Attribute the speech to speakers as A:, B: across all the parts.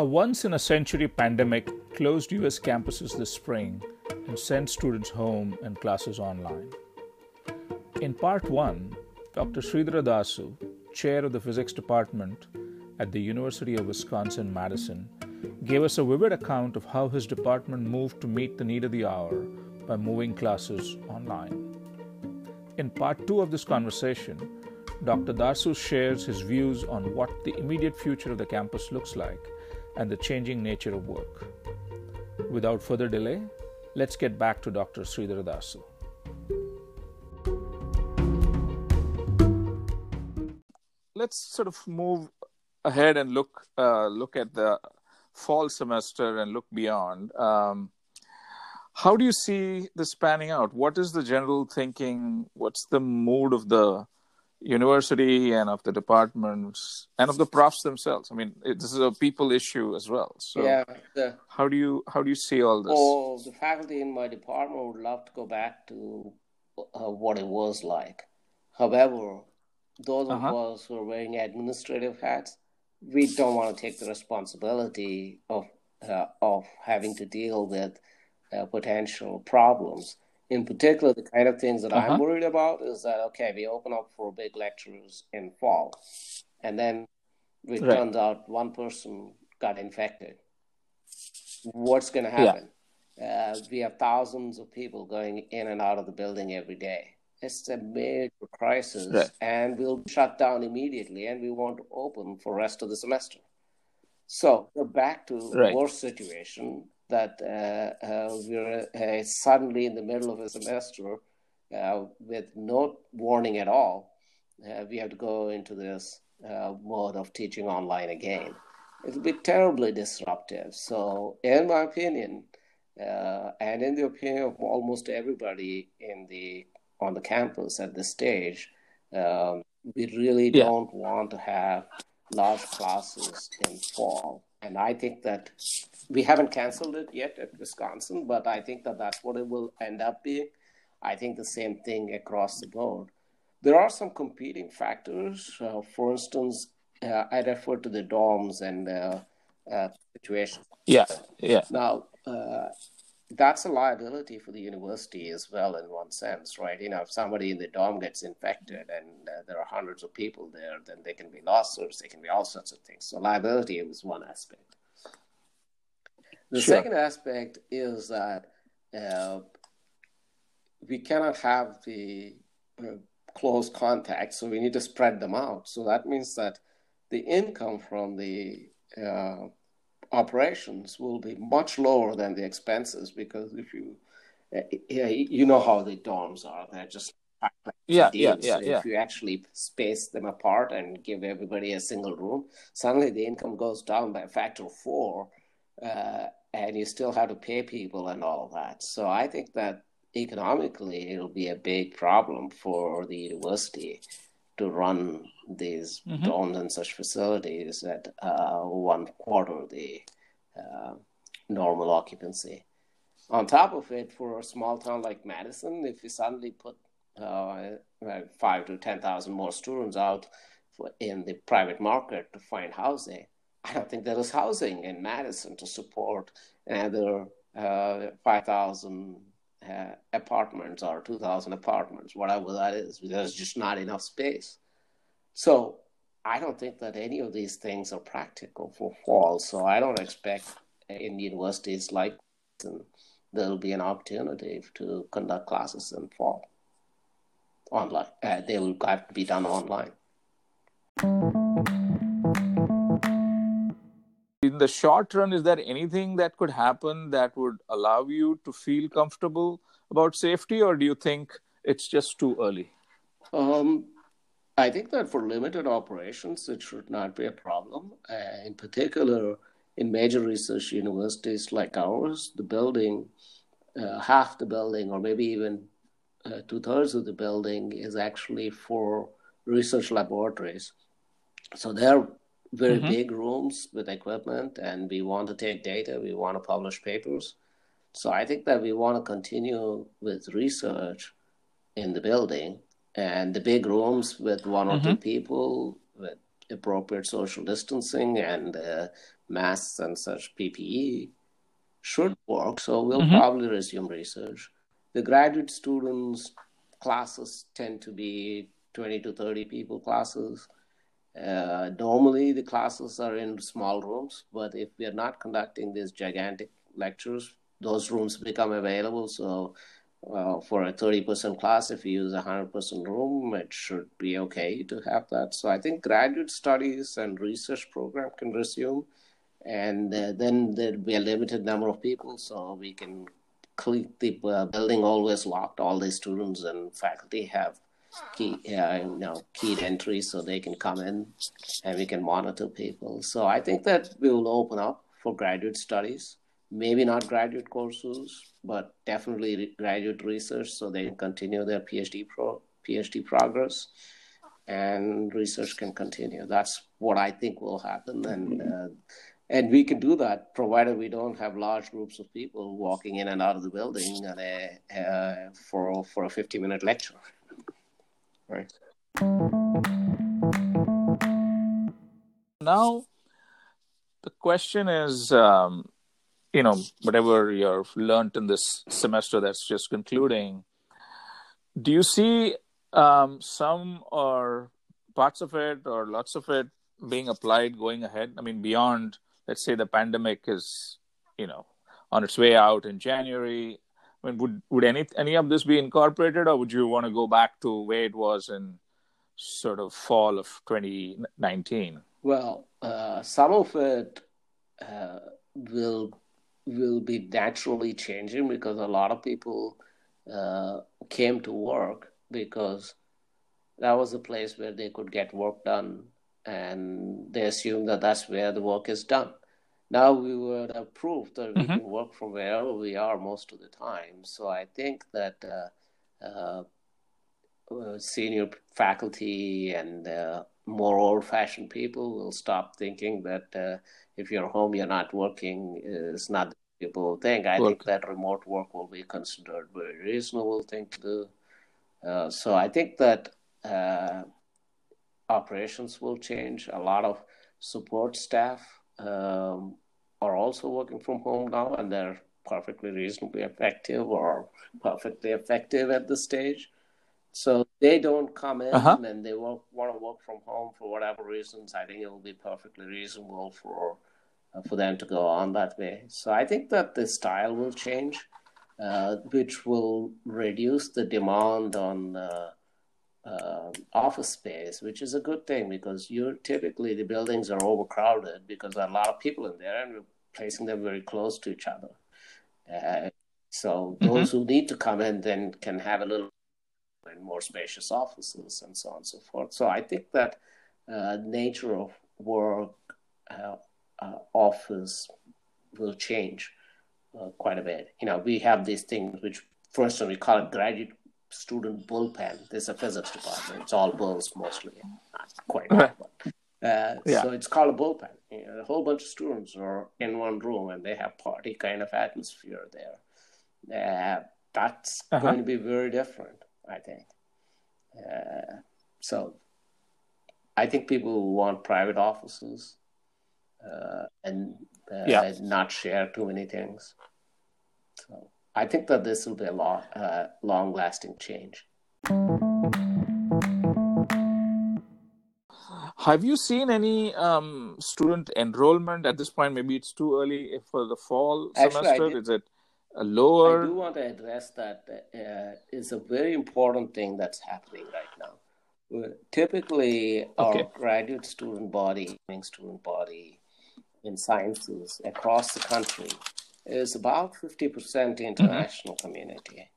A: A once in a century pandemic closed US campuses this spring and sent students home and classes online. In part 1, Dr. Sridhara Dasu, chair of the physics department at the University of Wisconsin Madison, gave us a vivid account of how his department moved to meet the need of the hour by moving classes online. In part 2 of this conversation, Dr. Dasu shares his views on what the immediate future of the campus looks like and the changing nature of work. Without further delay, let's get back to Dr. Sridhara Dasu. Let's sort of move ahead and look uh, look at the fall semester and look beyond. Um, how do you see this panning out? What is the general thinking? What's the mood of the university and of the departments and of the profs themselves? I mean, it, this is a people issue as well. So,
B: yeah, the,
A: how do you how do you see all this?
B: Oh, the faculty in my department would love to go back to uh, what it was like. However, those of uh-huh. us who are wearing administrative hats, we don't want to take the responsibility of uh, of having to deal with uh, potential problems. In particular, the kind of things that uh-huh. I'm worried about is that okay, we open up for big lectures in fall, and then it right. turns out one person got infected. What's going to happen? Yeah. Uh, we have thousands of people going in and out of the building every day. It's a major crisis, right. and we'll shut down immediately, and we won't open for rest of the semester. So we're back to right. worst situation that uh, uh, we're uh, suddenly in the middle of a semester with no warning at all. we have to go into this mode of teaching online again. It'll be terribly disruptive. So, in my opinion, uh, and in the opinion of almost everybody in the on the campus at this stage, um, we really yeah. don't want to have large classes in fall. And I think that we haven't canceled it yet at Wisconsin, but I think that that's what it will end up being. I think the same thing across the board. There are some competing factors. Uh, for instance, uh, I refer to the dorms and uh, uh situations.
A: Yeah, yeah.
B: Now, uh, that's a liability for the university as well, in one sense, right? You know, if somebody in the dorm gets infected and uh, there are hundreds of people there, then they can be lawsuits, there can be all sorts of things. So, liability is one aspect. The sure. second aspect is that uh, we cannot have the uh, close contact, so we need to spread them out. So that means that the income from the uh, operations will be much lower than the expenses because if you uh, you know how the dorms are, they're just
A: yeah, yeah, yeah,
B: so
A: yeah.
B: If you actually space them apart and give everybody a single room, suddenly the income goes down by a factor of four, uh, and you still have to pay people and all that. So I think that economically it'll be a big problem for the university to run these mm-hmm. dorms and such facilities at uh, one quarter the uh, normal occupancy. On top of it, for a small town like Madison, if you suddenly put uh, five to ten thousand more students out for, in the private market to find housing, I don't think there is housing in Madison to support another uh, 5,000 uh, apartments or 2,000 apartments, whatever that is. There's just not enough space. So I don't think that any of these things are practical for fall. So I don't expect in universities like there'll be an opportunity to conduct classes in fall online. Uh, they will have to be done online.
A: In the short run, is there anything that could happen that would allow you to feel comfortable about safety, or do you think it's just too early?
B: Um, I think that for limited operations, it should not be a problem. Uh, in particular, in major research universities like ours, the building, uh, half the building, or maybe even uh, two thirds of the building, is actually for research laboratories. So they're very mm-hmm. big rooms with equipment and we want to take data, we want to publish papers. So I think that we want to continue with research in the building and the big rooms with one or mm-hmm. two people with appropriate social distancing and uh, masks and such PPE should work. So we'll mm-hmm. probably resume research. The graduate students classes tend to be 20 to 30 people classes. Uh, normally, the classes are in small rooms, but if we are not conducting these gigantic lectures, those rooms become available. So, uh, for a 30% class, if you use a 100% room, it should be okay to have that. So, I think graduate studies and research program can resume. And uh, then there'll be a limited number of people, so we can keep the uh, building always locked. All the students and faculty have key, uh, you know, keyed entries so they can come in and we can monitor people. So I think that we will open up for graduate studies, maybe not graduate courses, but definitely graduate research so they can continue their PhD pro PhD progress and research can continue. That's what I think will happen. And uh, and we can do that provided we don't have large groups of people walking in and out of the building a, uh, for for a 50 minute lecture right.
A: Now the question is um, you know whatever you've learned in this semester that's just concluding do you see um, some or parts of it or lots of it being applied going ahead? I mean beyond let's say the pandemic is you know on its way out in january I mean, would would any any of this be incorporated, or would you want to go back to where it was in sort of fall of 2019?
B: Well, uh, some of it uh, will will be naturally changing because a lot of people uh, came to work because that was a place where they could get work done, and they assumed that that's where the work is done. Now we would have proved that we mm-hmm. can work from wherever we are most of the time. So I think that uh, uh, uh senior faculty and uh, more old-fashioned people will stop thinking that uh, if you're home, you're not working is not the people think. I work. think that remote work will be considered a very reasonable thing to do. Uh, so I think that operations will change. A lot of support staff um, are also working from home now, and they're perfectly reasonably effective or perfectly effective at this stage. So they don't come in uh-huh. and they want to work from home for whatever reasons. I think it will be perfectly reasonable for uh, for them to go on that way. So I think that the style will change, uh, which will reduce the demand on uh, uh, office space, which is a good thing because you're typically the buildings are overcrowded because there are a lot of people in there and we're placing them very close to each other. Uh, so mm-hmm. those who need to come in then can have a little and more spacious offices and so on and so forth. So I think that uh, nature of work uh, uh, office will change uh, quite a bit. You know, we have these things which first we call it graduate student bullpen. There's a physics department. It's all bulls mostly, not quite. uh, yeah. So it's called a bullpen. You know, a whole bunch of students are in one room and they have party kind of atmosphere there. Uh, that's uh-huh. going to be very different, I think. Uh, so I think people want private offices uh, and uh, yeah. not share too many things. So. I think that this will be a long, uh, long-lasting change.
A: Have you seen any um, student enrollment at this point? Maybe it's too early for the fall Actually, semester. Is it lower?
B: I do want to address that. Uh, it's a very important thing that's happening right now. Typically, okay. our graduate student body, student body in sciences across the country is about 50% mm-hmm. international mm-hmm. community.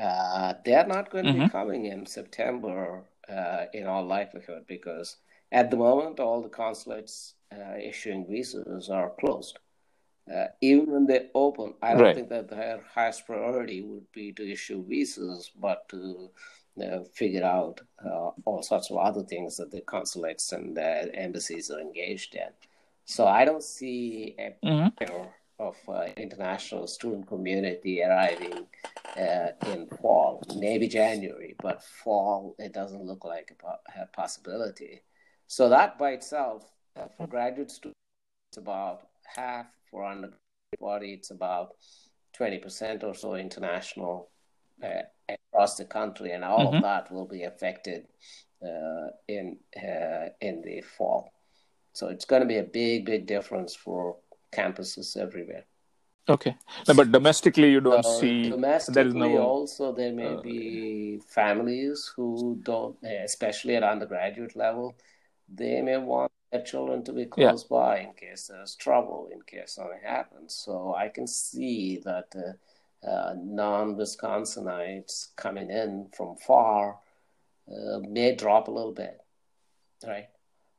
B: Uh, they're not going to mm-hmm. be coming in September uh, in all likelihood because at the moment all the consulates uh, issuing visas are closed. Uh, even when they open, I don't right. think that their highest priority would be to issue visas, but to uh, figure out uh, all sorts of other things that the consulates and the embassies are engaged in. So I don't see a mm-hmm of uh, international student community arriving uh, in fall, maybe January, but fall it doesn't look like a, po- a, possibility. So that by itself, uh, for graduate students, it's about half. For undergraduate body, it's about 20% or so international uh, across the country, and all mm-hmm. of that will be affected uh, in uh, in the fall. So it's going to be a big, big difference for campuses everywhere.
A: Okay, no, but domestically, you don't see.
B: Domestically, there is no, also there may uh, be families who don't, especially at undergraduate level, they may want their children to be close yeah. by in case there's trouble, in case something happens. So I can see that uh, uh, non-Wisconsinites coming in from far uh, may drop a little bit, right?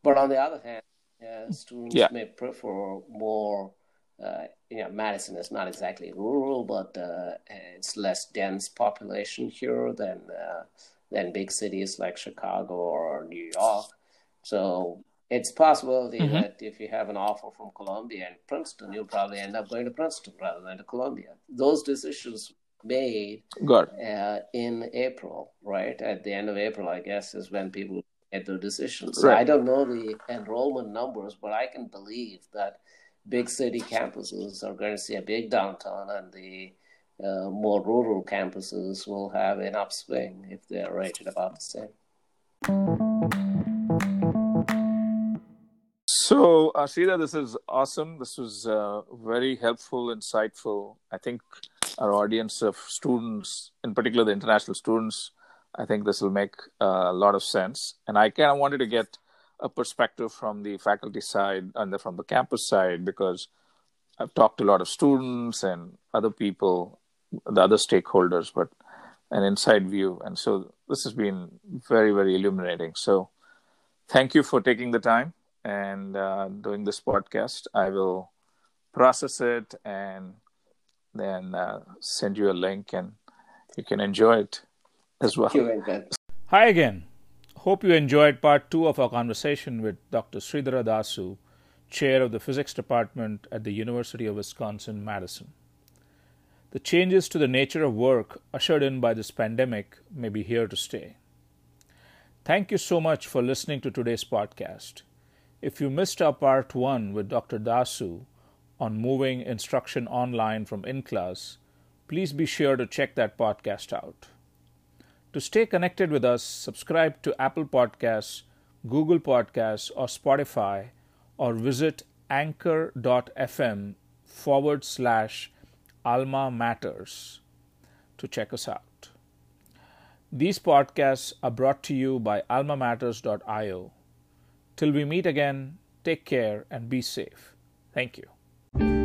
B: But on the other hand, uh, students yeah. may prefer more. Uh, you know, Madison is not exactly rural, but uh, it's less dense population here than than big cities like Chicago or New York. So it's possibility mm-hmm. that if you have an offer from Columbia and Princeton, you'll probably end up going to Princeton rather than to Columbia. Those decisions made uh, in April, right? At the end of April, I guess, is when people get their decisions. Right. I don't know the enrollment numbers, but I can believe that big city campuses are going to see a big downturn and the uh, more rural campuses will have an upswing if they're rated about the same.
A: So, Sridhar, this is awesome. This was uh, very helpful, insightful. I think our audience of students, in particular the international students, I think this will make a lot of sense. And I kind of wanted to get a perspective from the faculty side and from the campus side because I've talked to a lot of students and other people, the other stakeholders, but an inside view. And so this has been very, very illuminating. So thank you for taking the time and uh, doing this podcast. I will process it and then uh, send you a link and you can enjoy it as well. Hi again. Hope you enjoyed part two of our conversation with Dr. Sridhara Dasu, Chair of the Physics Department at the University of Wisconsin Madison. The changes to the nature of work ushered in by this pandemic may be here to stay. Thank you so much for listening to today's podcast. If you missed our part one with Dr. Dasu on moving instruction online from in class, please be sure to check that podcast out. To stay connected with us, subscribe to Apple Podcasts, Google Podcasts, or Spotify, or visit anchor.fm forward slash Alma Matters to check us out. These podcasts are brought to you by almamatters.io Till we meet again, take care and be safe. Thank you.